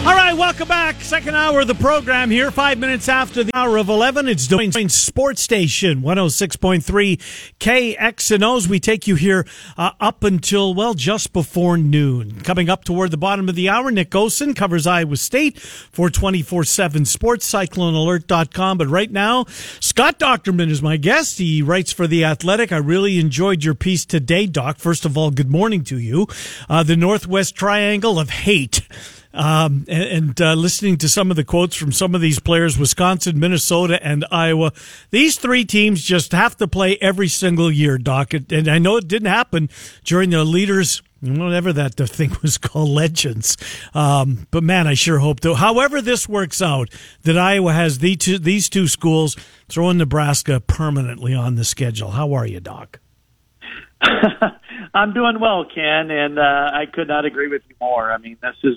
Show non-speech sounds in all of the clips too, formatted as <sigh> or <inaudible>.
All right, welcome back. Second hour of the program here, five minutes after the hour of 11. It's Des Moines Sports Station, 106.3 KXNOs. We take you here uh, up until, well, just before noon. Coming up toward the bottom of the hour, Nick Osen covers Iowa State for 24 7 sports, cyclonealert.com. But right now, Scott Dochterman is my guest. He writes for The Athletic. I really enjoyed your piece today, Doc. First of all, good morning to you. Uh, the Northwest Triangle of Hate um, and, and uh, listening to some of the quotes from some of these players, Wisconsin, Minnesota, and Iowa, these three teams just have to play every single year, Doc. And I know it didn't happen during the leaders whatever that thing was <laughs> called, legends. Um, but man, I sure hope though. However, this works out, that Iowa has the two, these two schools throwing Nebraska permanently on the schedule. How are you, Doc? <laughs> I'm doing well, Ken, and uh, I could not agree with you more. I mean, this is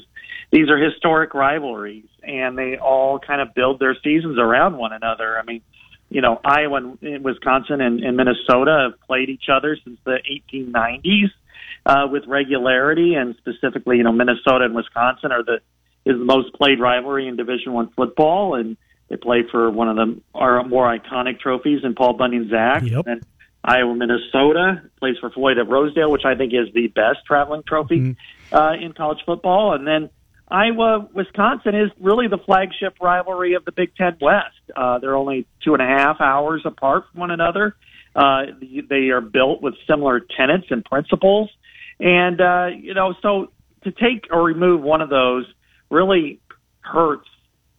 these are historic rivalries, and they all kind of build their seasons around one another. I mean, you know, Iowa and Wisconsin and, and Minnesota have played each other since the 1890s uh, with regularity, and specifically, you know, Minnesota and Wisconsin are the is the most played rivalry in Division One football, and they play for one of the our more iconic trophies in Paul Bunyan's Axe. Yep. And Iowa, Minnesota plays for Floyd of Rosedale, which I think is the best traveling trophy mm-hmm. uh, in college football, and then Iowa, Wisconsin is really the flagship rivalry of the Big Ten West. Uh, they're only two and a half hours apart from one another. Uh, they are built with similar tenets and principles. And, uh, you know, so to take or remove one of those really hurts,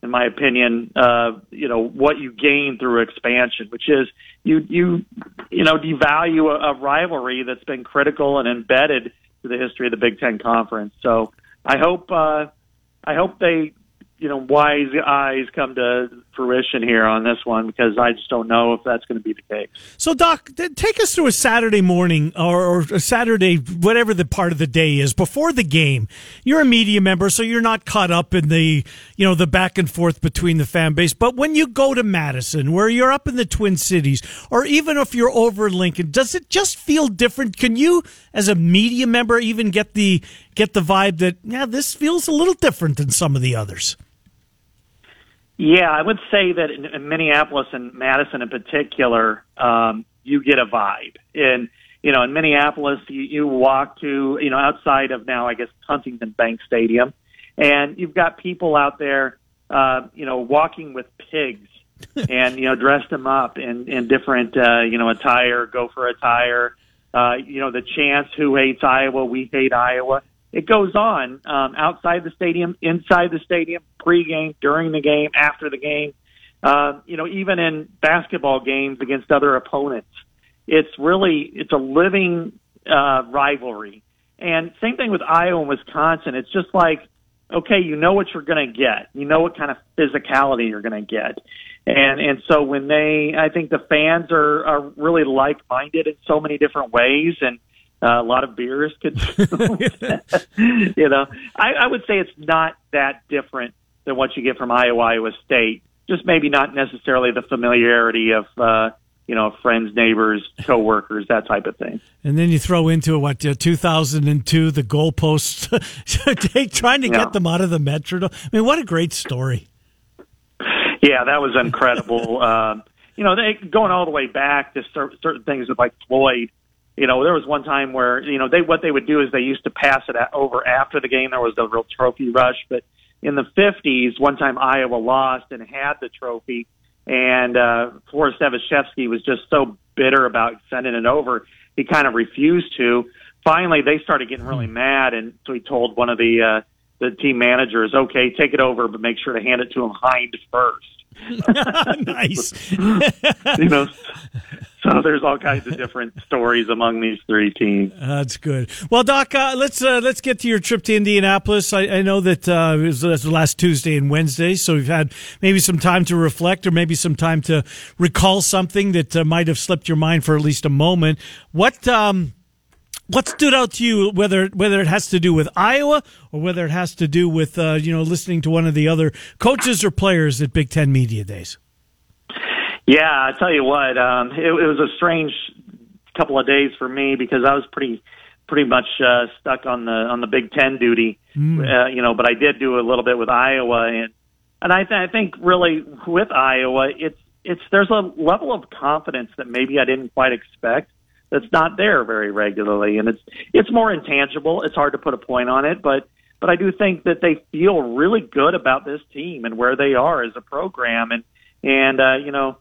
in my opinion, uh, you know, what you gain through expansion, which is you, you, you know, devalue a, a rivalry that's been critical and embedded to the history of the Big Ten Conference. So I hope, uh, I hope they, you know, wise eyes come to fruition here on this one because I just don't know if that's going to be the case. So, Doc, take us through a Saturday morning or, or, a Saturday, whatever the part of the day is before the game. You're a media member, so you're not caught up in the, you know, the back and forth between the fan base. But when you go to Madison, where you're up in the Twin Cities, or even if you're over Lincoln, does it just feel different? Can you, as a media member, even get the get the vibe that yeah, this feels a little different than some of the others? Yeah, I would say that in, in Minneapolis and Madison in particular, um, you get a vibe. And, you know, in Minneapolis, you, you walk to, you know, outside of now, I guess, Huntington Bank Stadium, and you've got people out there, uh, you know, walking with pigs <laughs> and, you know, dressed them up in, in different, uh, you know, attire, Gopher attire. Uh, you know, the chants, who hates Iowa? We hate Iowa it goes on um, outside the stadium, inside the stadium, pregame, during the game, after the game. Uh, you know, even in basketball games against other opponents, it's really it's a living uh, rivalry. And same thing with Iowa and Wisconsin. It's just like, okay, you know what you're going to get. You know what kind of physicality you're going to get. And and so when they, I think the fans are are really like minded in so many different ways, and uh, a lot of beers could, <laughs> you know, I, I would say it's not that different than what you get from Iowa, Iowa State. Just maybe not necessarily the familiarity of, uh, you know, friends, neighbors, coworkers, that type of thing. And then you throw into what uh, 2002, the goalposts, <laughs> trying to yeah. get them out of the Metrodome. I mean, what a great story! Yeah, that was incredible. <laughs> uh, you know, they going all the way back to certain things with like Floyd you know, there was one time where you know they what they would do is they used to pass it over after the game. There was a real trophy rush, but in the 50s, one time Iowa lost and had the trophy, and uh, Forest Evashevski was just so bitter about sending it over, he kind of refused to. Finally, they started getting really mad, and so he told one of the uh, the team managers, "Okay, take it over, but make sure to hand it to him hind first. <laughs> nice. <laughs> you know, so there's all kinds of different stories among these three teams. that's good. Well, Doc, uh, let's uh, let's get to your trip to Indianapolis. I, I know that uh, it was, was last Tuesday and Wednesday, so you've had maybe some time to reflect, or maybe some time to recall something that uh, might have slipped your mind for at least a moment. What? Um, What stood out to you, whether whether it has to do with Iowa or whether it has to do with uh, you know listening to one of the other coaches or players at Big Ten Media Days? Yeah, I tell you what, um, it, it was a strange couple of days for me because I was pretty pretty much uh, stuck on the on the Big Ten duty, mm. uh, you know. But I did do a little bit with Iowa, and and I, th- I think really with Iowa, it's it's there's a level of confidence that maybe I didn't quite expect that's not there very regularly, and it's it's more intangible. It's hard to put a point on it, but but I do think that they feel really good about this team and where they are as a program, and and uh, you know,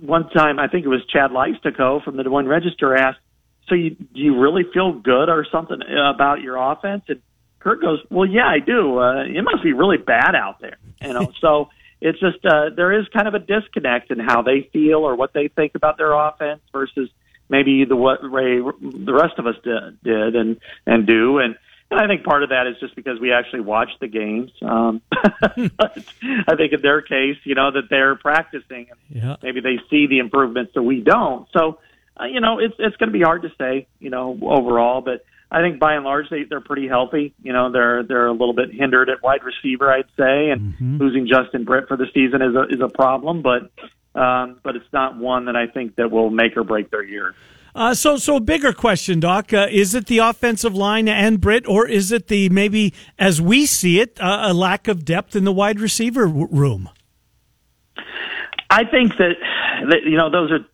one time I think it was Chad Leistikow from the Des Moines Register asked, "So you do you really feel good or something about your offense?" And Kirk goes, "Well, yeah, I do. Uh, it must be really bad out there, you know." <laughs> so it's just uh, there is kind of a disconnect in how they feel or what they think about their offense versus maybe the what Ray the rest of us did, did and and do and. And I think part of that is just because we actually watch the games. Um, <laughs> I think in their case, you know, that they're practicing and yeah. maybe they see the improvements that we don't. So, uh, you know, it's it's going to be hard to say, you know, overall. But I think by and large they, they're pretty healthy. You know, they're they're a little bit hindered at wide receiver, I'd say, and mm-hmm. losing Justin Britt for the season is a is a problem, but um, but it's not one that I think that will make or break their year. Uh, so, so a bigger question, Doc. Uh, is it the offensive line and Britt, or is it the maybe, as we see it, uh, a lack of depth in the wide receiver room? I think that, that you know those are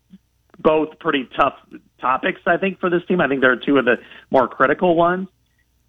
both pretty tough topics, I think, for this team. I think they're two of the more critical ones.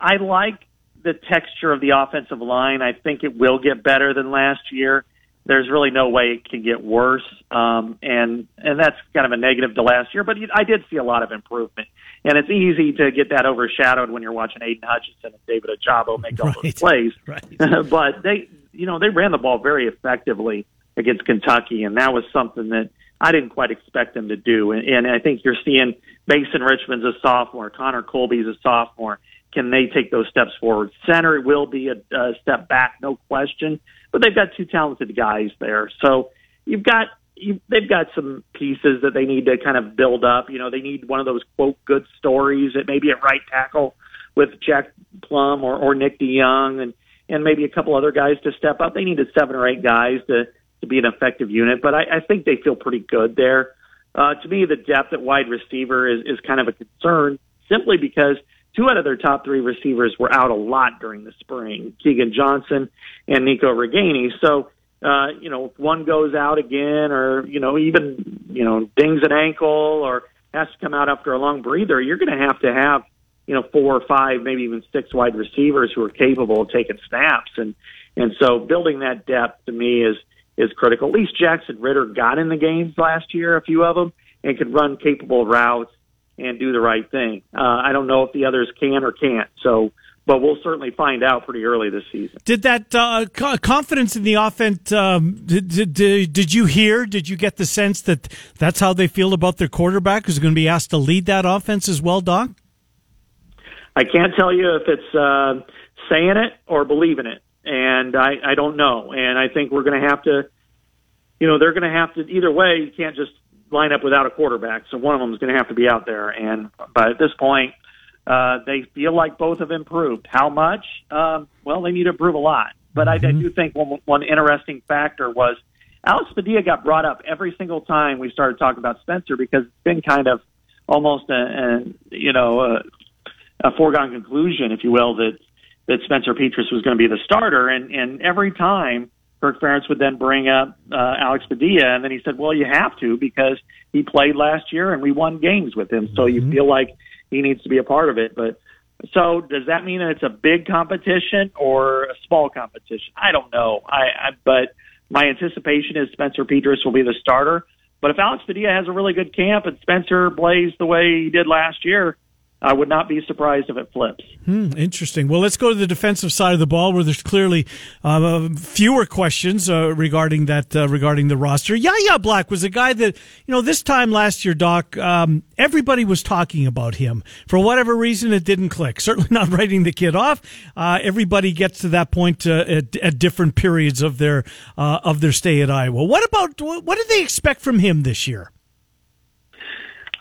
I like the texture of the offensive line. I think it will get better than last year. There's really no way it can get worse, um, and and that's kind of a negative to last year. But I did see a lot of improvement, and it's easy to get that overshadowed when you're watching Aidan Hutchinson and David Ojabo make all right. those plays. <laughs> Right. <laughs> but they, you know, they ran the ball very effectively against Kentucky, and that was something that I didn't quite expect them to do. And, and I think you're seeing Mason Richman's a sophomore, Connor Colby's a sophomore. Can they take those steps forward? Center will be a, a step back, no question, but they've got two talented guys there. So you've got you, they've got some pieces that they need to kind of build up. You know, they need one of those quote good stories that maybe at right tackle with Jack Plumb or, or Nick DeJong and and maybe a couple other guys to step up. They needed seven or eight guys to to be an effective unit, but I, I think they feel pretty good there. Uh, to me, the depth at wide receiver is, is kind of a concern simply because two out of their top three receivers were out a lot during the spring, Keagan Johnson and Nico Ragaini. So, uh, you know, if one goes out again or, you know, even, you know, dings an ankle or has to come out after a long breather, you're going to have to have, you know, four or five, maybe even six wide receivers who are capable of taking snaps. And, and so building that depth to me is, is critical. At least Jackson Ritter got in the games last year, a few of them, and could run capable routes and do the right thing. Uh, I don't know if the others can or can't. So, but we'll certainly find out pretty early this season. Did that uh, confidence in the offense? Um, did, did, did you hear? Did you get the sense that that's how they feel about their quarterback who's going to be asked to lead that offense as well, Doc? I can't tell you if it's uh, saying it or believing it and I, I don't know. And I think we're going to have to, you know, they're going to have to either way. You can't just line up without a quarterback, so one of them is going to have to be out there. And but at this point, uh, they feel like both have improved. How much? Um, well, they need to improve a lot. But mm-hmm. I, I do think one one interesting factor was Alex Padilla got brought up every single time we started talking about Spencer because it's been kind of almost a, a you know a, a foregone conclusion, if you will, that that Spencer Petras was going to be the starter, and and every time Kirk Ferentz would then bring up uh, Alex Padilla, and then he said, "Well, you have to because he played last year and we won games with him, so you mm-hmm. feel like he needs to be a part of it." But so does that mean that it's a big competition or a small competition? I don't know. I, I but my anticipation is Spencer Petras will be the starter. But if Alex Padilla has a really good camp and Spencer plays the way he did last year, I would not be surprised if it flips. Hmm, interesting. Well, let's go to the defensive side of the ball, where there's clearly uh, fewer questions uh, regarding that uh, regarding the roster. Yahya Black was a guy that you know this time last year, Doc. Um, everybody was talking about him for whatever reason. It didn't click. <laughs> Certainly not writing the kid off. Uh, everybody gets to that point uh, at, at, different periods of their uh, of their stay at Iowa. What about what do they expect from him this year?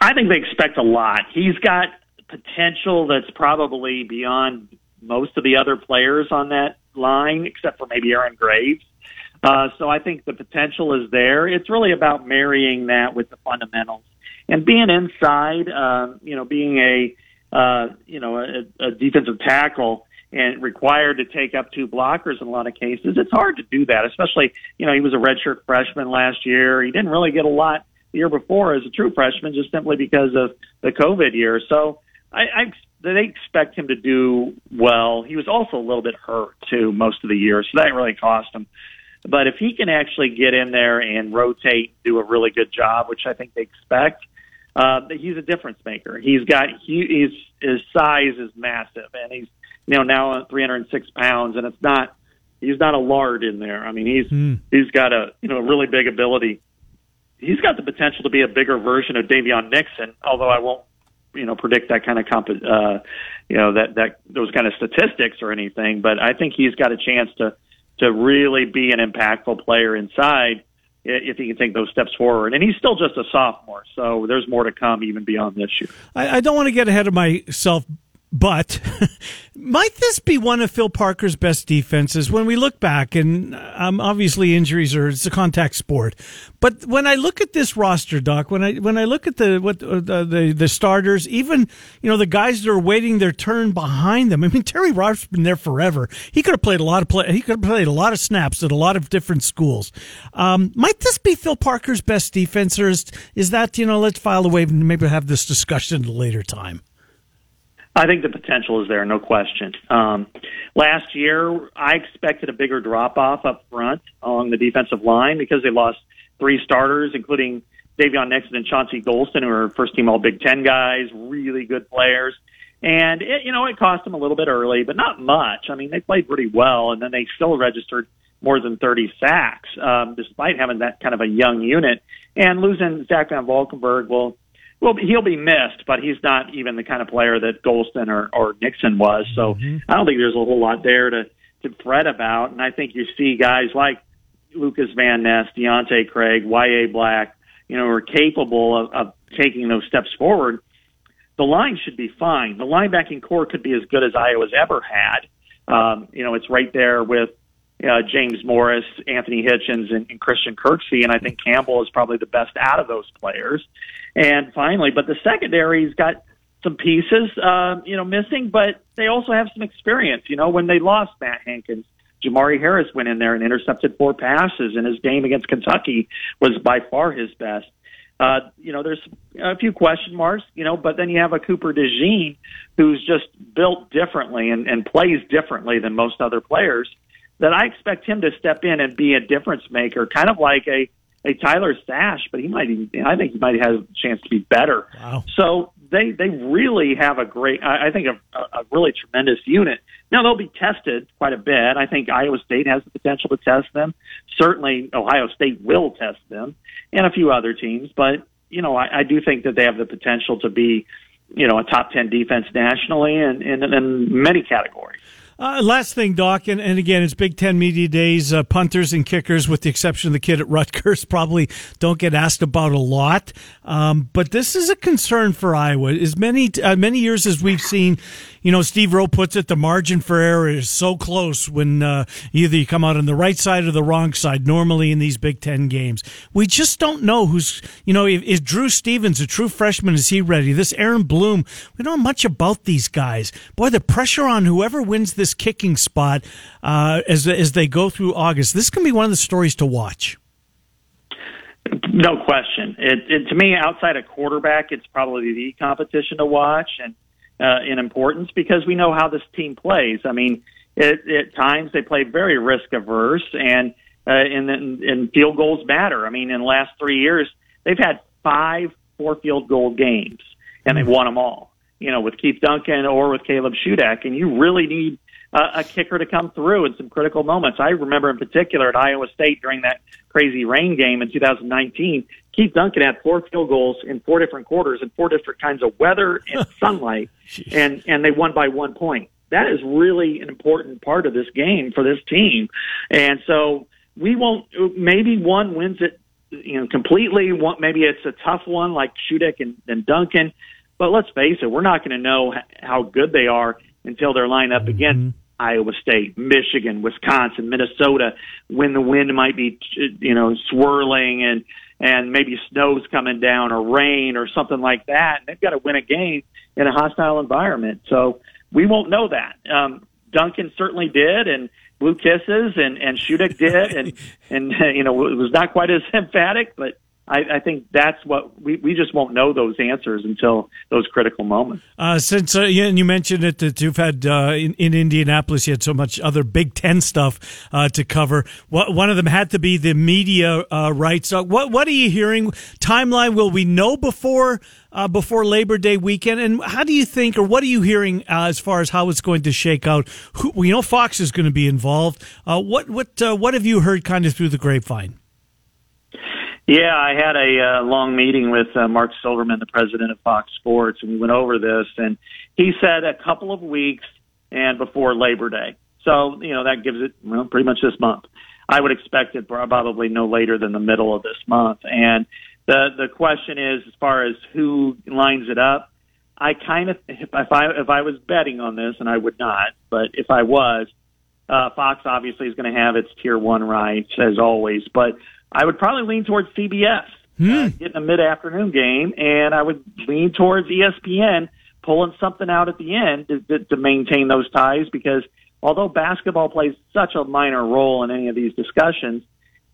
I think they expect a lot. He's got potential that's probably beyond most of the other players on that line, except for maybe Aaron Graves. Uh, so I think the potential is there. It's really about marrying that with the fundamentals and being inside. Uh, you know, being a uh, you know a, a defensive tackle and required to take up two blockers in a lot of cases. It's hard to do that, especially you know he was a redshirt freshman last year. He didn't really get a lot the year before as a true freshman, just simply because of the COVID year. So I, I they expect him to do well. He was also a little bit hurt too most of the year, so that really cost him. But if he can actually get in there and rotate, do a really good job, which I think they expect, uh, he's a difference maker. He's got he, he's, his size is massive, and he's you know now 306 pounds, and it's not he's not a lard in there. I mean he's mm. he's got a you know a really big ability. He's got the potential to be a bigger version of Daviyon Nixon, although I won't you know predict that kind of comp uh, you know that that those kind of statistics or anything. But I think he's got a chance to to really be an impactful player inside if he can take those steps forward. And he's still just a sophomore, so there's more to come even beyond this year. I, I don't want to get ahead of myself, but <laughs> might this be one of Phil Parker's best defenses when we look back? And um, obviously, injuries are it's a contact sport. But when I look at this roster, Doc, when I when I look at the what uh, the, the, starters, even you know the guys that are waiting their turn behind them. I mean, Terry Robert's been there forever. He could have played a lot of play. He could have played a lot of snaps at a lot of different schools. Um, might this be Phil Parker's best defense, or is, is that you know let's file away and maybe have this discussion at a later time? I think the potential is there, no question. Um, last year, I expected a bigger drop off up front along the defensive line because they lost three starters, including Daviyon Nixon and Chauncey Golston, who are first team All Big Ten guys, really good players. And it, you know, it cost them a little bit early, but not much. I mean, they played pretty well, and then they still registered more than 30 sacks, um, despite having that kind of a young unit. And losing Zach VanValkenburg will well, he'll be missed, but he's not even the kind of player that Golston or, or Nixon was. So mm-hmm. I don't think there's a whole lot there to to fret about. And I think you see guys like Lucas Van Ness, Deontae Craig, Y.A. Black, you know, are capable of, of taking those steps forward. The line should be fine. The linebacking corps could be as good as Iowa's ever had. Um, you know, it's right there with uh, James Morris, Anthony Hitchens, and, and Christian Kirksey, and I think Campbell is probably the best out of those players. And finally, but the secondary's got some pieces, uh, you know, missing, but they also have some experience. You know, when they lost Matt Hankins, Jermari Harris went in there and intercepted four passes, and his game against Kentucky was by far his best. Uh, you know, there's a few question marks, you know, but then you have a Cooper DeJean who's just built differently and, and plays differently than most other players. That I expect him to step in and be a difference maker, kind of like a a Tyler Sash, but he might even, I think he might have a chance to be better. Wow. So they they really have a great, I think a, a really tremendous unit. Now they'll be tested quite a bit. I think Iowa State has the potential to test them. Certainly Ohio State will test them, and a few other teams. But you know, I, I do think that they have the potential to be, you know, a top ten defense nationally and in, in, in many categories. Uh, last thing, Doc, and, and again, it's Big Ten Media Days. Uh, punters and kickers, with the exception of the kid at Rutgers, <laughs> probably don't get asked about a lot. Um, but this is a concern for Iowa. As many uh, many years as we've seen, you know, Steve Rowe puts it, the margin for error is so close when uh, either you come out on the right side or the wrong side. Normally in these Big Ten games, we just don't know who's. You know, is Drew Stevens a true freshman? Is he ready? This Aaron Blom, we don't know much about these guys. Boy, the pressure on whoever wins this this kicking spot uh, as as they go through August. This can be one of the stories to watch. No question. It, it, to me, outside of quarterback, it's probably the competition to watch and uh, in importance because we know how this team plays. I mean, it, at times they play very risk averse, and uh, and, and field goals matter. I mean, in the last three years, they've had five four field goal games, and they've won them all. You know, with Keith Duncan or with Caleb Shudak, and you really need uh, a kicker to come through in some critical moments. I remember in particular at Iowa State during that crazy rain game in 2019, Keith Duncan had four field goals in four different quarters in four different kinds of weather and sunlight, <laughs> and and they won by one point. That is really an important part of this game for this team, and so we won't. Maybe one wins it, you know, completely. One, maybe it's a tough one like Shudak and, and Duncan But let's face it, we're not going to know how good they are until they're lined up against mm-hmm. Iowa State, Michigan, Wisconsin, Minnesota, when the wind might be, you know, swirling and and maybe snow's coming down or rain or something like that. And they've got to win a game in a hostile environment. So we won't know that. Um, Duncan certainly did, and Blue Kisses and and Shudak did, and <laughs> and you know it was not quite as <laughs> emphatic, but I, I think that's what we, we just won't know those answers until those critical moments. Uh, since uh, you, you mentioned it that you've had uh, in, in, Indianapolis, you had so much other Big Ten stuff uh, to cover. What, one of them had to be the media uh, rights. Uh, what what are you hearing? Timeline? Will we know before before Labor Day weekend? And how do you think, or what are you hearing as far as how it's going to shake out? Who, we know Fox is going to be involved. what what what have you heard kind of through the grapevine? Yeah, I had a uh, long meeting with uh, Mark Silverman, the president of Fox Sports, and we went over this. And he said a couple of weeks and before Labor Day. So you know that gives it well pretty much this month. I would expect it probably no later than the middle of this month. And the the question is, as far as who lines it up, I kind of if I if I was betting on this, and I would not, but if I was, uh, Fox obviously is going to have its tier one rights as always, but I would probably lean towards CBS hmm. uh, getting a mid-afternoon game, and I would lean towards ESPN pulling something out at the end to, to, to maintain those ties. Because although basketball plays such a minor role in any of these discussions,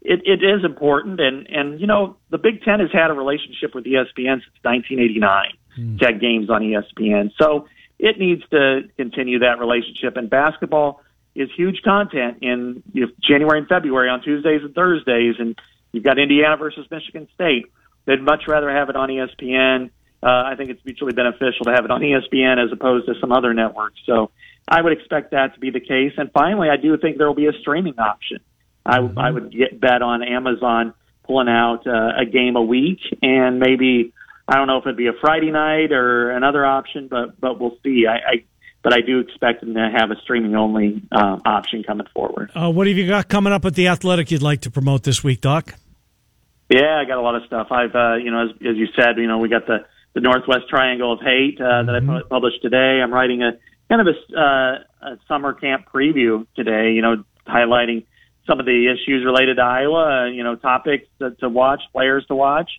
it, it is important. And and you know the Big Ten has had a relationship with ESPN since 1989. Hmm. It's had games on ESPN, so it needs to continue that relationship. And basketball is huge content in you know, January and February on Tuesdays and Thursdays, and you've got Indiana versus Michigan State. They'd much rather have it on ESPN. Uh, I think it's mutually beneficial to have it on ESPN as opposed to some other networks. So I would expect that to be the case. And finally, I do think there will be a streaming option. I, mm-hmm. I would get bet on Amazon pulling out uh, a game a week and maybe I don't know if it'd be a Friday night or another option, but but we'll see. I, I but I do expect them to have a streaming only uh, option coming forward. Uh, what have you got coming up at the Athletic you'd like to promote this week, Doc? Yeah, I got a lot of stuff. I've, uh, you know, as, as you said, you know, we got the the Northwest Triangle of Hate uh, that mm-hmm. I published today. I'm writing a kind of a, uh, a summer camp preview today. You know, highlighting some of the issues related to Iowa. Uh, you know, topics to, to watch, players to watch.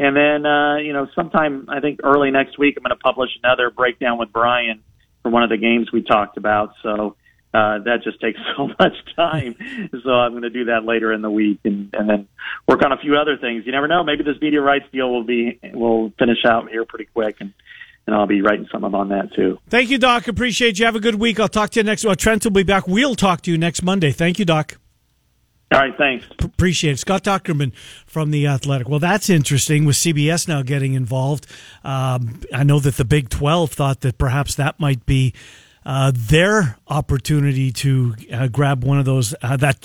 And then, uh, you know, sometime I think early next week, I'm going to publish another breakdown with Brian for one of the games we talked about. So uh, that just takes <laughs> so much time. so I'm going to do that later in the week, and, and then work on a few other things. You never know. Maybe this media rights deal will be will finish out here pretty quick, and and I'll be writing something on that too. Thank you, Doc. Appreciate you. Have a good week. I'll talk to you next. Well, Trent will be back. We'll talk to you next Monday. Thank you, Doc. All right, thanks. P- appreciate it. Scott Dochterman from The Athletic. Well, that's interesting with CBS now getting involved. Um, I know that the Big 12 thought that perhaps that might be uh, their opportunity to uh, grab one of those uh, that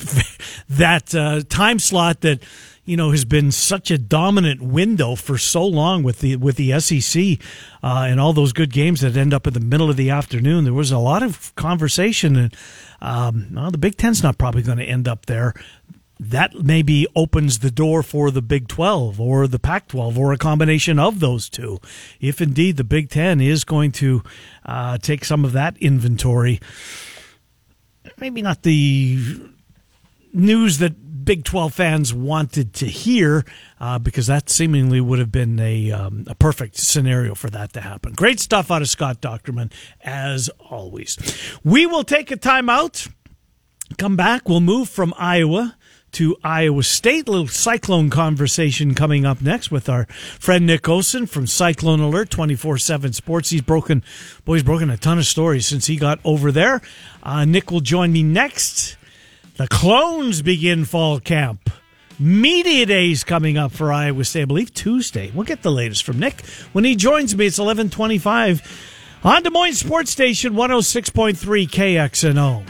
<laughs> that uh, time slot that you know has been such a dominant window for so long with the with the SEC uh, and all those good games that end up in the middle of the afternoon. There was a lot of conversation, and um, well, the Big Ten's not probably going to end up there that maybe opens the door for the Big 12 or the Pac 12 or a combination of those two. If indeed the Big 10 is going to uh, take some of that inventory, maybe not the news that Big 12 fans wanted to hear, uh, because that seemingly would have been a, um, a perfect scenario for that to happen. Great stuff out of Scott Dochterman, as always. We will take a timeout. Come back. We'll move from Iowa to Iowa State. A little cyclone conversation coming up next with our friend Nick Olson from Cyclone Alert 24 7 Sports. He's broken, boy, he's broken a ton of stories since he got over there. Uh, Nick will join me next. The Clones begin fall camp. Media Days coming up for Iowa State, I believe Tuesday. We'll get the latest from Nick when he joins me. It's 1125 on Des Moines Sports Station 106.3 KXNO.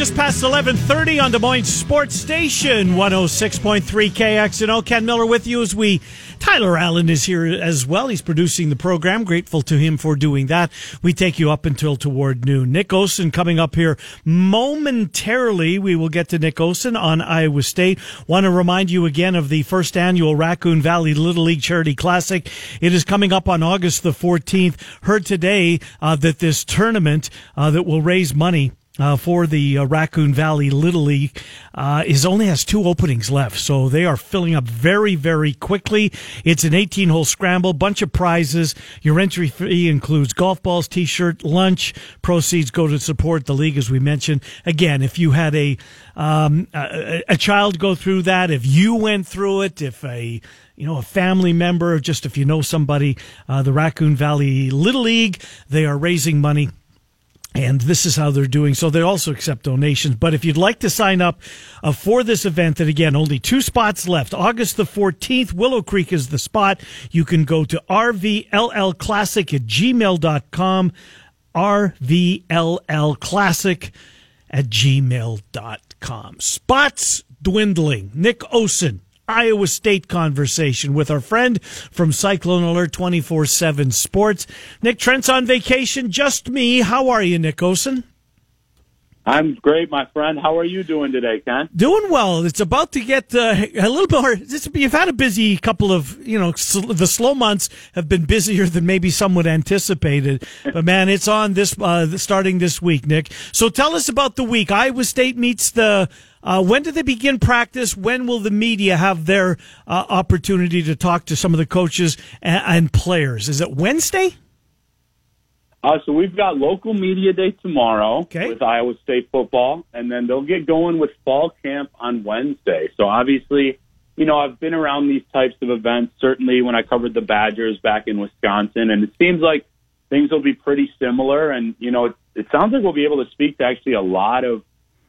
Just past 11.30 on Des Moines Sports Station, 106.3 KXNO. Ken Miller with you as we... Tyler Allen is here as well. He's producing the program. Grateful to him for doing that. We take you up until toward noon. Nick Osen coming up here momentarily. We will get to Nick Osen on Iowa State. Want to remind you again of the first annual Raccoon Valley Little League Charity Classic. It is coming up on August the 14th. Heard today uh, that this tournament uh, that will raise money uh, for the uh, Raccoon Valley Little League uh, is only has two openings left, so they are filling up very, very quickly. It's an 18 hole scramble, bunch of prizes. Your entry fee includes golf balls, t-shirt, lunch. Proceeds go to support the league, as we mentioned. Again, if you had a um, a, a child go through that, if you went through it, if a you know, a family member, just if you know somebody, uh, the Raccoon Valley Little League, they are raising money and this is how they're doing. So they also accept donations. But if you'd like to sign up uh, for this event, and again, only two spots left. August the 14th, Willow Creek is the spot. You can go to rvllclassic at gmail.com. rvllclassic at gmail.com. Spots dwindling. Nick Osen Iowa State conversation with our friend from Cyclone Alert 24 7 Sports. Nick Trent's on vacation, just me. How are you, Nick Osen? I'm great, my friend. How are you doing today, Ken? Doing well. It's about to get uh, a little bit more. You've had a busy couple of, you know, the slow months have been busier than maybe someone anticipated. But man, it's on this uh, starting this week, Nick. So tell us about the week. Iowa State meets the uh, when do they begin practice? When will the media have their uh, opportunity to talk to some of the coaches and, and players? Is it Wednesday? Uh, so we've got local media day tomorrow okay. with Iowa State football, and then they'll get going with fall camp on Wednesday. So obviously, you know, I've been around these types of events certainly when I covered the Badgers back in Wisconsin, and it seems like things will be pretty similar. And you know, it, it sounds like we'll be able to speak to actually a lot of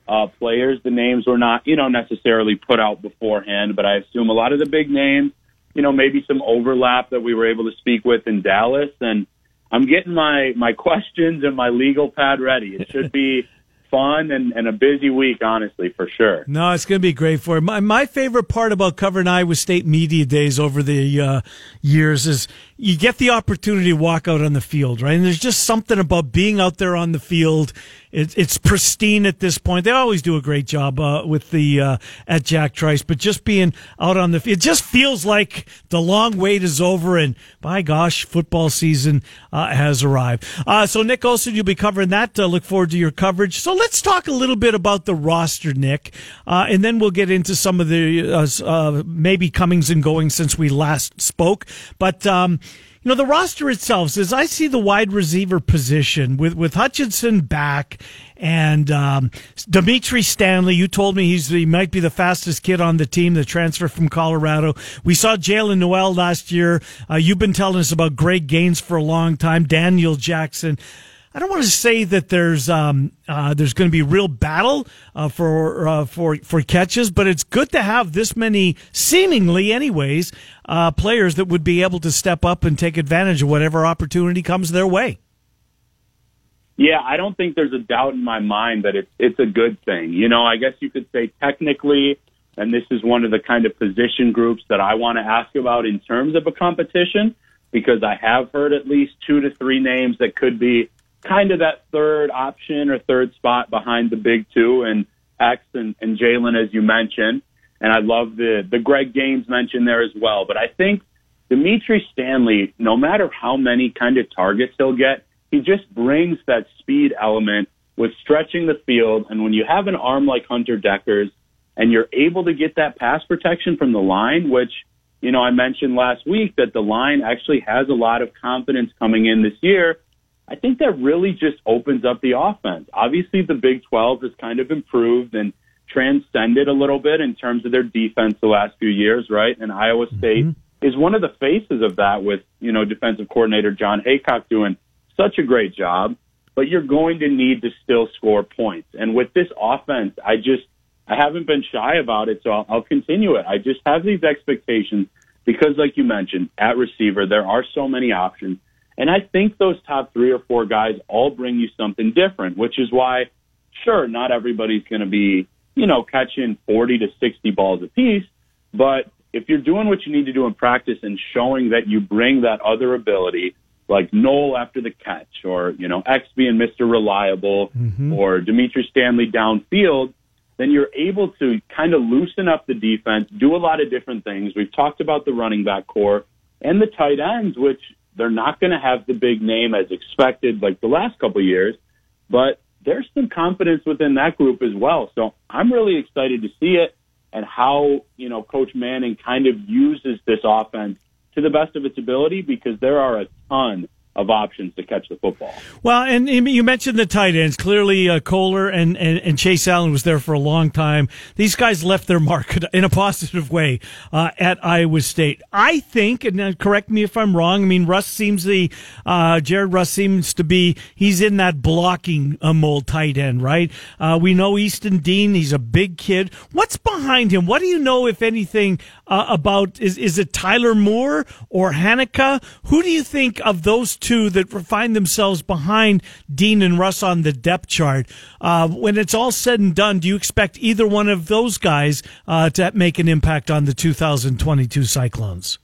uh, players. The names were not, you know, necessarily put out beforehand, but I assume a lot of the big names, you know, maybe some overlap that we were able to speak with in Dallas. And I'm getting my my questions and my legal pad ready. It should be <laughs> fun and, and a busy week, honestly, for sure. No, it's going to be great for you. My, my favorite part about covering Iowa State media days over the uh, years is you get the opportunity to walk out on the field, right? And there's just something about being out there on the field it, it's pristine at this point. They always do a great job uh, with the uh, at Jack Trice, but just being out on the it just feels like the long wait is over, and by gosh, football season uh, has arrived. Uh, so Nick Olson, you'll be covering that. Uh, look forward to your coverage. So let's talk a little bit about the roster, Nick, uh, and then we'll get into some of the maybe comings and goings since we last spoke, but. Um, you know, the roster itself says I see the wide receiver position with, with Hutchinson back and um, Dimitri Stanley. You told me he's he might be the fastest kid on the team, the transfer from Colorado. We saw Jaylin Noel last year. Uh, you've been telling us about Greg Gaines for a long time, Daniel Jackson. I don't want to say that there's um, uh, there's going to be real battle uh, for uh, for for catches, but it's good to have this many, seemingly, anyways, uh, players that would be able to step up and take advantage of whatever opportunity comes their way. Yeah, I don't think there's a doubt in my mind that it's it's a good thing. You know, I guess you could say technically, and this is one of the kind of position groups that I want to ask about in terms of a competition, because I have heard at least two to three names that could be kind of that third option or third spot behind the big two and X and, and Jaylin, as you mentioned. And I love the, the Greg Gaines mentioned there as well. But I think Dimitri Stanley, no matter how many kind of targets he'll get, he just brings that speed element with stretching the field. And when you have an arm like Hunter Dekkers' and you're able to get that pass protection from the line, which, you know, I mentioned last week that the line actually has a lot of confidence coming in this year I think that really just opens up the offense. Obviously, the Big 12 has kind of improved and transcended a little bit in terms of their defense the last few years, right? And Iowa State mm-hmm. is one of the faces of that with, you know, defensive coordinator Jon Heacock doing such a great job. But you're going to need to still score points. And with this offense, I just, I haven't been shy about it, so I'll, I'll continue it. I just have these expectations because, like you mentioned, at receiver, there are so many options and I think those top three or four guys all bring you something different, which is why sure, not everybody's going to be, you know, catching 40 to 60 balls apiece, but if you're doing what you need to do in practice and showing that you bring that other ability, like Noel after the catch, or you know X being Mr. Reliable, mm-hmm. or Dimitri Stanley downfield, then you're able to kind of loosen up the defense, do a lot of different things. We've talked about the running back corps and the tight ends, which they're not going to have the big name as expected like the last couple years, but there's some confidence within that group as well. So I'm really excited to see it and how, you know, Coach Manning kind of uses this offense to the best of its ability because there are a ton of options to catch the football. Well, and you mentioned the tight ends. Clearly, uh, Kolar and, and, and, Chase Allen was there for a long time. These guys left their mark <laughs> in a positive way uh, at Iowa State. I think, and uh, correct me if I'm wrong. I mean, Rus seems the uh, Jared Rus seems to be he's in that blocking uh, mold tight end, right? Uh, we know Easton Dean. He's a big kid. What's behind him? What do you know, if anything, about is is it Tyler Moore or Hanika? Who do you think of those? two that find themselves behind Dean and Rus on the depth chart. Uh, when it's all said and done, do you expect either one of those guys uh, to make an impact on the 2022 Cyclones?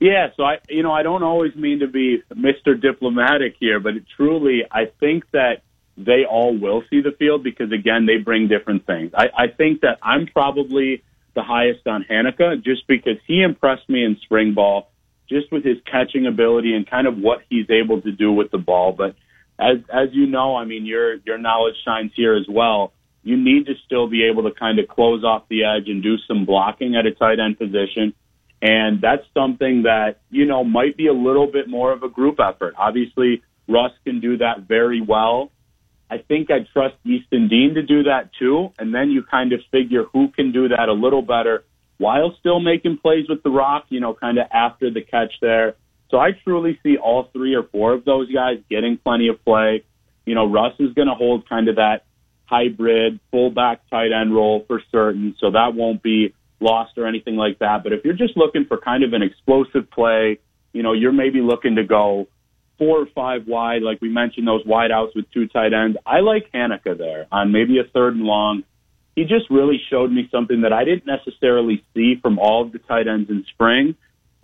Yeah, so I, you know, I don't always mean to be Mr. Diplomatic here, but truly, I think that they all will see the field because again, they bring different things. I, I think that I'm probably the highest on Hanika just because he impressed me in spring ball just with his catching ability and kind of what he's able to do with the ball. But as as you know, I mean, your your knowledge shines here as well. You need to still be able to kind of close off the edge and do some blocking at a tight end position. And that's something that, you know, might be a little bit more of a group effort. Obviously, Rus can do that very well. I think I trust Easton Dean to do that too. And then you kind of figure who can do that a little better while still making plays with the rock, you know, kind of after the catch there. So I truly see all three or four of those guys getting plenty of play. You know, Rus is going to hold kind of that hybrid fullback tight end role for certain, so that won't be lost or anything like that. But if you're just looking for kind of an explosive play, you know, you're maybe looking to go four or five wide, like we mentioned, those wide outs with two tight ends. I like Hanika there on maybe a third and long he just really showed me something that I didn't necessarily see from all of the tight ends in spring.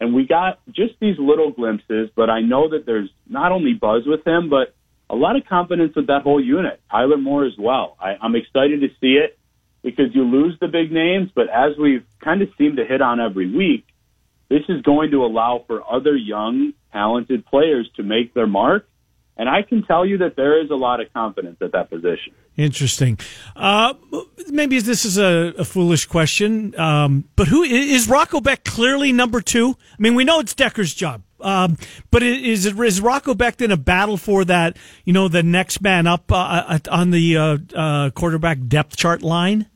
And we got just these little glimpses, but I know that there's not only buzz with him, but a lot of confidence with that whole unit. Tyler Moore as well. I, I'm excited to see it because you lose the big names, but as we've kind of seemed to hit on every week, this is going to allow for other young, talented players to make their mark and I can tell you that there is a lot of confidence at that position. Interesting. Uh, maybe this is a, a foolish question, um, but who is Rocco Becht clearly number two? I mean, we know it's Dekkers' job. Um, but is is Rocco Becht in a battle for that? You know, the next man up uh, on the uh, uh, quarterback depth chart line.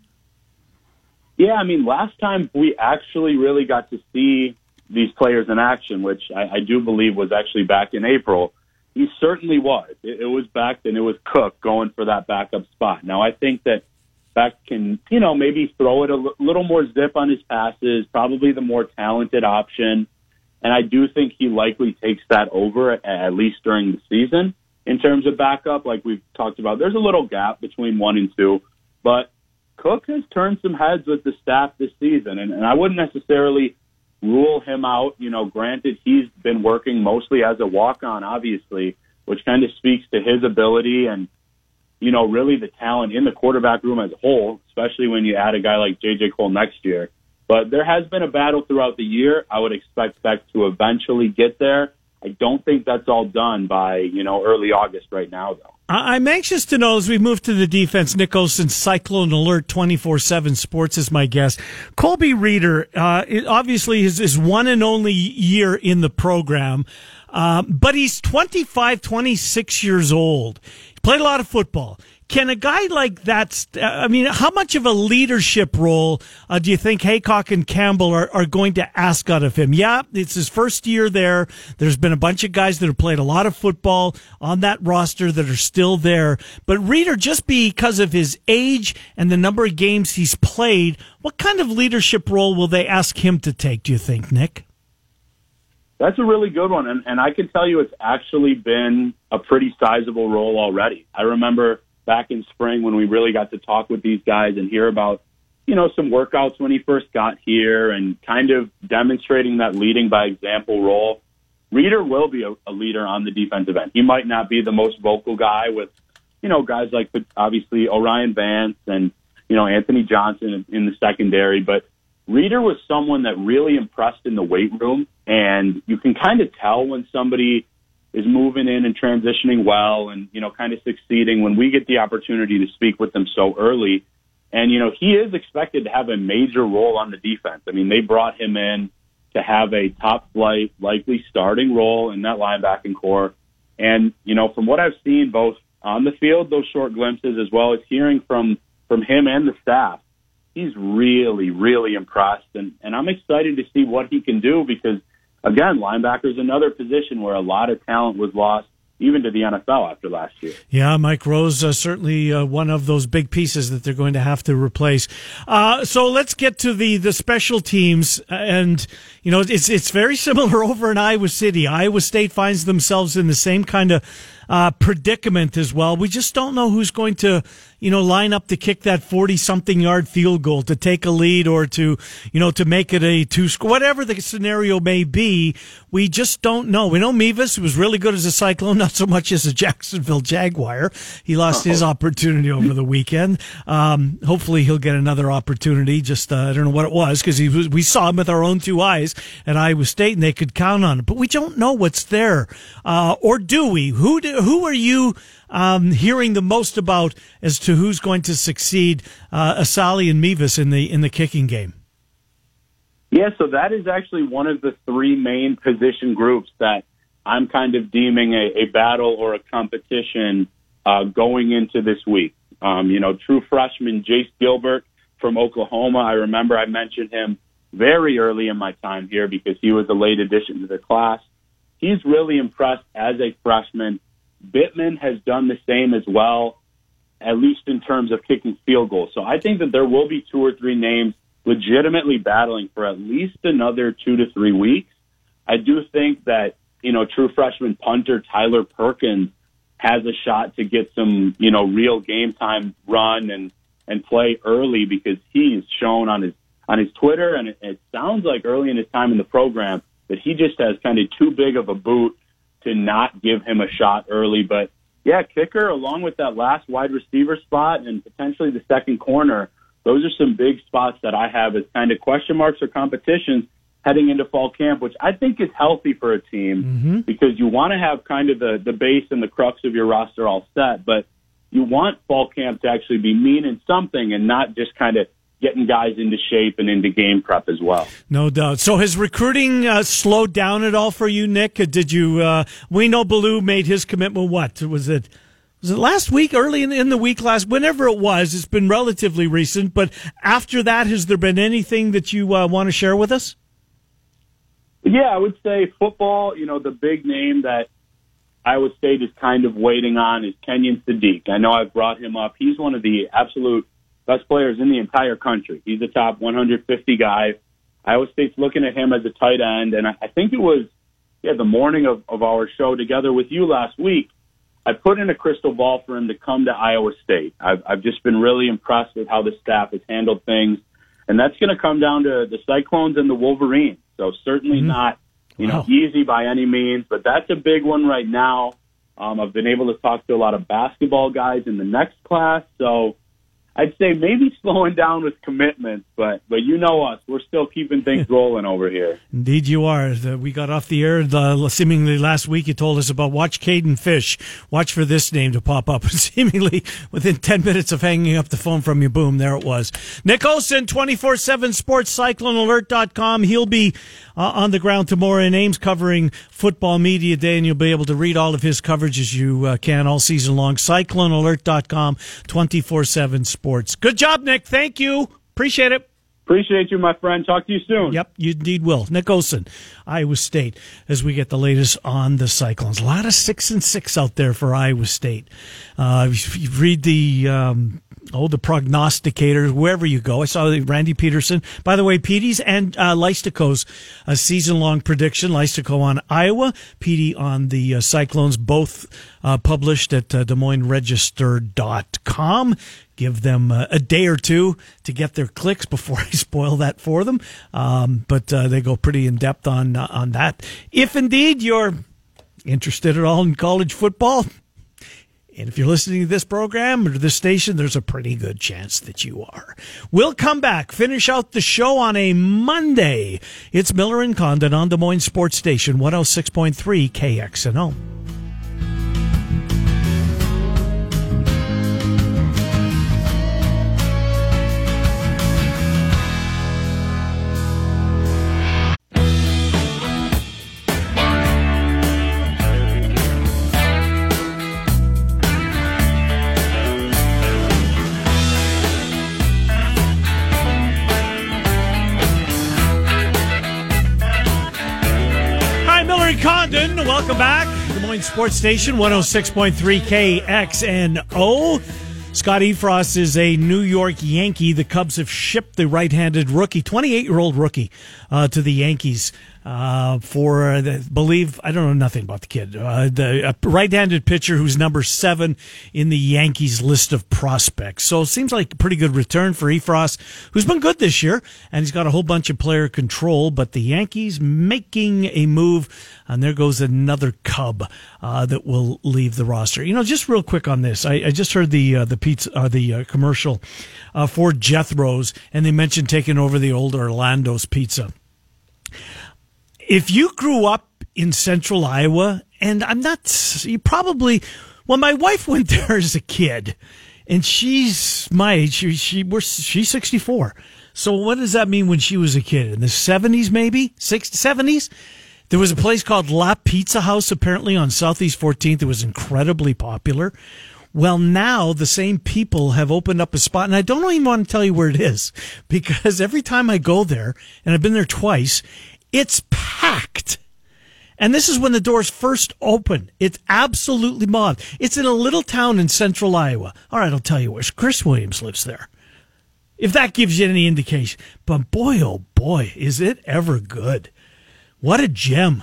Yeah, I mean, last time we actually really got to see these players in action, which I, I do believe was actually back in April he certainly was. It, it was Becht and it was Cook going for that backup spot. Now I think that Becht can, you know, maybe throw it a l- little more zip on his passes, probably the more talented option. And I do think he likely takes that over at, at least during the season in terms of backup. Like we've talked about, there's a little gap between one and two, but Cook has turned some heads with the staff this season, and, and I wouldn't necessarily rule him out. You know, granted, he's been working mostly as a walk on, obviously, which kind of speaks to his ability and, you know, really the talent in the quarterback room as a whole, especially when you add a guy like J.J. Kohl next year. But there has been a battle throughout the year. I would expect to eventually get there. I don't think that's all done by, you know, early August right now, though. I'm anxious to know as we move to the defense. Nick Olson, Cyclone Alert 24 7 Sports is my guest. Colby Reeder, uh, obviously his, his one and only year in the program, uh, but he's 25, 26 years old. He played a lot of football. Can a guy like that, I mean, how much of a leadership role uh, do you think Heacock and Campbell are, are going to ask out of him? Yeah, it's his first year there. There's been a bunch of guys that have played a lot of football on that roster that are still there. But Reeder, just because of his age and the number of games he's played, what kind of leadership role will they ask him to take, do you think, Nick? That's a really good one. And, and I can tell you it's actually been a pretty sizable role already. I remember back in spring when we really got to talk with these guys and hear about, you know, some workouts when he first got here and kind of demonstrating that leading by example role. Reeder will be a, a leader on the defensive end. He might not be the most vocal guy with, you know, guys like obviously O'Rien Vance and, you know, Anthony Johnson in, the secondary, but Reeder was someone that really impressed in the weight room and you can kind of tell when somebody is moving in and transitioning well and, you know, kind of succeeding when we get the opportunity to speak with them so early. And, you know, he is expected to have a major role on the defense. I mean, they brought him in to have a top flight, likely starting role in that linebacking corps. And, you know, from what I've seen both on the field, those short glimpses, as well as hearing from, from him and the staff, he's really, really impressed. And, and I'm excited to see what he can do because again, linebacker is another position where a lot of talent was lost even to the NFL after last year. Yeah, Mike Rose uh, certainly uh, one of those big pieces that they're going to have to replace. Uh, so let's get to the the special teams, and you know it's it's very similar <laughs> over in Iowa City. Iowa State finds themselves in the same kind of uh, predicament as well. We just don't know who's going to, you know, line up to kick that 40 something yard field goal to take a lead or to, you know, to make it a two score, whatever the scenario may be. We just don't know. We know Mevis was really good as a Cyclone, <laughs> not so much as a Jacksonville Jaguar. He lost his opportunity over the weekend. Um, hopefully he'll get another opportunity. Just, uh, I don't know what it was because he was, we saw him with our own two eyes at Iowa State and they could count on it, but we don't know what's there. Uh, or do we? Who do, who are you um, hearing the most about as to who's going to succeed uh, Assalley and Mevis in the in the kicking game? Yeah, so that is actually one of the three main position groups that I'm kind of deeming a, a battle or a competition uh, going into this week. Um, you know, true freshman Jace Gilbert from Oklahoma. I remember I mentioned him very early in my time here because he was a late addition to the class. He's really impressed as a freshman Bittman has done the same as well, at least in terms of kicking field goals. So I think that there will be two or three names legitimately battling for at least another two to three weeks. I do think that, you know, true freshman punter Tyler Perkins has a shot to get some, you know, real game time run and, and play early because he's shown on his, on his Twitter and it, it sounds like early in his time in the program that he just has kind of too big of a boot to not give him a shot early. But yeah, kicker along with that last wide receiver spot and potentially the second corner, those are some big spots that I have as kind of question marks or competitions heading into fall camp, which I think is healthy for a team mm-hmm. because you want to have kind of the, the base and the crux of your roster all set, but you want fall camp to actually be meaning something and not just kind of getting guys into shape and into game prep as well. No doubt. So has recruiting uh, slowed down at all for you, Nick? Did you? Uh, we know Ballou made his commitment. What was it? Was it last week, early in, in the week, last whenever it was? It's been relatively recent, but after that, has there been anything that you uh, want to share with us? Yeah, I would say football. You know, the big name that Iowa State is kind of waiting on is Kenyon Sadiq. I know I've brought him up. He's one of the absolute best players in the entire country. He's a top 150 guy. Iowa State's looking at him as a tight end, and I, I think it was yeah the morning of, of our show together with you last week. I put in a crystal ball for him to come to Iowa State. I've, I've just been really impressed with how the staff has handled things, and that's going to come down to the Cyclones and the Wolverines. So certainly mm-hmm. not you wow. know easy by any means, but that's a big one right now. Um, I've been able to talk to a lot of basketball guys in the next class, so I'd say maybe slowing down with commitments, but but you know us, we're still keeping things <laughs> rolling over here. Indeed, you are. We got off the air the, seemingly last week. You told us about watch Caden Fish. Watch for this name to pop up. <laughs> seemingly within ten minutes of hanging up the phone from you, boom, there it was. Nick Olson, twenty four seven Sports CycloneAlert.com. He'll be uh, on the ground tomorrow in Ames covering Football Media Day, and you'll be able to read all of his coverage as you uh, can all season long. CycloneAlert.com, twenty four seven Sports. Good job, Nick. Thank you. Appreciate it. Appreciate you, my friend. Talk to you soon. Yep, you indeed will. Nick Olson, Iowa State, as we get the latest on the Cyclones. A lot of six and six out there for Iowa State. Uh, you read the um, oh, the prognosticators, wherever you go. I saw Randy Peterson. By the way, Petey's and uh, Leistikow's a season long prediction. Leistikow on Iowa, Petey on the uh, Cyclones, both uh, published at uh, Des Moines Register.com. Give them uh, a day or two to get their clicks before <laughs> I spoil that for them. Um, but uh, they go pretty in depth on uh, on that. If indeed you're interested at all in college football, and if you're listening to this program or this station, there's a pretty good chance that you are. We'll come back, finish out the show on a Monday. It's Miller and Condon on Des Moines Sports Station, 106.3 KXNO. Welcome back. Des Moines Sports Station, 106.3 KXNO. Scott Effross is a New York Yankee. The Cubs have shipped the right-handed rookie, 28-year-old rookie, uh, to the Yankees uh, for the, believe I don't know nothing about the kid. Uh, the right-handed pitcher who's number seven in the Yankees list of prospects. So it seems like a pretty good return for Effross, who's been good this year, and he's got a whole bunch of player control. But the Yankees making a move, and there goes another Cub uh, that will leave the roster. You know, just real quick on this, I, I just heard the uh, the pizza uh, the commercial for Jethro's, and they mentioned taking over the old Orlando's Pizza if you grew up in central Iowa, and I'm not, you probably, well, my wife went <laughs> there as a kid, and she's my age. She, she we're, she's 64. So what does that mean when she was a kid? In the 70s, maybe? 60s, 70s? There was a place called La Pizza House, apparently on Southeast 14th. It was incredibly popular. Well, now the same people have opened up a spot, and I don't even want to tell you where it is <laughs> because every time I go there, and I've been there twice, it's packed. And this is when the doors first open. It's absolutely mobbed. It's in a little town in central Iowa. All right, I'll tell you where. Chris Williams lives there. If that gives you any indication. But boy, oh boy, is it ever good. What a gem.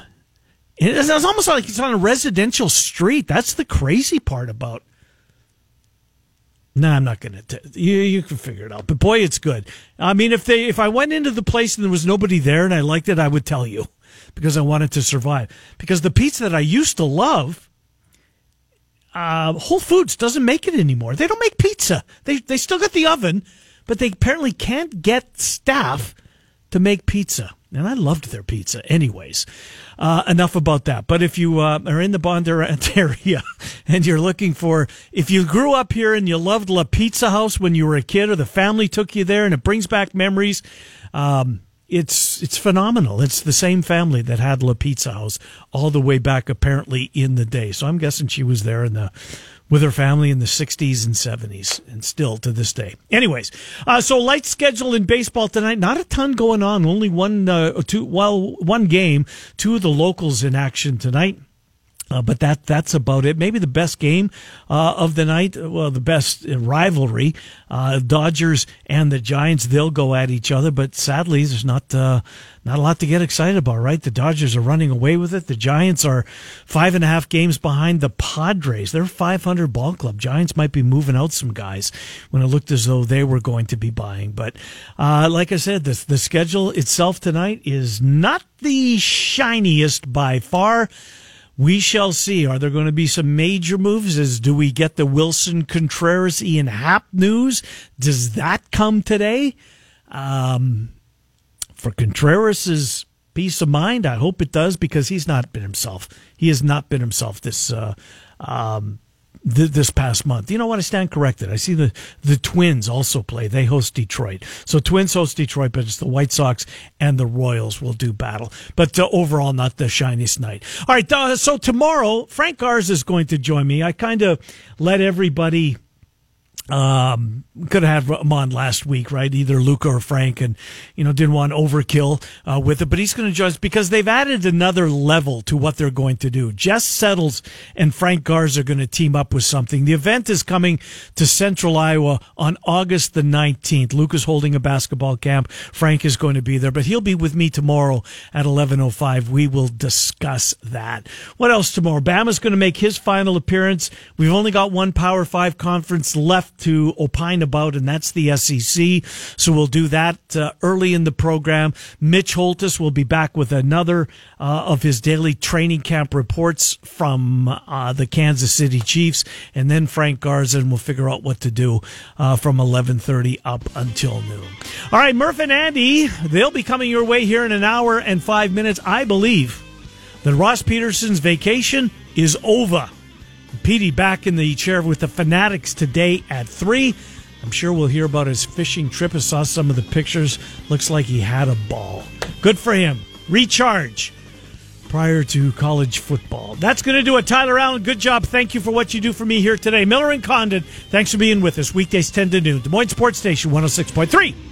It's almost like it's on a residential street. That's the crazy part about no, I'm not going to. You you can figure it out. But boy, it's good. I mean, if they if I went into the place and there was nobody there and I liked it, I would tell you <laughs> because I wanted to survive. Because the pizza that I used to love, uh, Whole Foods doesn't make it anymore. They don't make pizza. They they still got the oven, but they apparently can't get staff to make pizza. And I loved their pizza. Anyways, uh, enough about that. But if you uh, are in the Bondurant <laughs> area and you're looking for, if you grew up here and you loved La Pizza House when you were a kid or the family took you there and it brings back memories, um, it's it's phenomenal. It's the same family that had La Pizza House all the way back apparently in the day. So I'm guessing she was there in the with her family in the 60s and 70s and still to this day. Anyways, uh, so light schedule in baseball tonight. Not a ton going on. Only one, uh, two, well, one game. Two of the locals in action tonight. Uh, but that that's about it. Maybe the best game uh, of the night. Well, the best rivalry. Uh, Dodgers and the Giants. They'll go at each other. But sadly, there's not uh, not a lot to get excited about. Right? The Dodgers are running away with it. The Giants are five and a half games behind the Padres. They're 500 ball club. Giants might be moving out some guys when it looked as though they were going to be buying. But uh, like I said, the the schedule itself tonight is not the shiniest by far. We shall see. Are there going to be some major moves? As do we get the Willson Contreras Ian Happ news? Does that come today? Um, for Contreras's peace of mind, I hope it does because he's not been himself. He has not been himself this uh, um, th- this past month. You know what? I stand corrected. I see the the Twins also play. They host Detroit. So Twins host Detroit, but it's the White Sox and the Royals will do battle. But uh, overall, not the shiniest night. All right. Uh, so tomorrow, Frank Garza is going to join me. I kind of let everybody um, could have had him on last week, right? Either Luka or Frank, and you know didn't want overkill uh, with it. But he's going to us because they've added another level to what they're going to do. Jess Settles and Frank Garza are going to team up with something. The event is coming to Central Iowa on August the nineteenth. Luka's holding a basketball camp. Frank is going to be there, but he'll be with me tomorrow at eleven oh five. We will discuss that. What else tomorrow? Bama's going to make his final appearance. We've only got one Power Five conference left to opine about, and that's the SEC. So we'll do that uh, early in the program. Mitch Holthus will be back with another uh, of his daily training camp reports from uh, the Kansas City Chiefs, and then Frank Garza, we'll figure out what to do uh, from 11:30 up until noon. All right, Murph and Andy, they'll be coming your way here in an hour and five minutes. I believe that Ross Peterson's vacation is over. Petey back in the chair with the Fanatics today at 3. I'm sure we'll hear about his fishing trip. I saw some of the pictures. Looks like he had a ball. Good for him. Recharge prior to college football. That's going to do it. Tyler Allen, good job. Thank you for what you do for me here today. Miller and Condon, thanks for being with us. Weekdays 10 to noon. Des Moines Sports Station 106.3.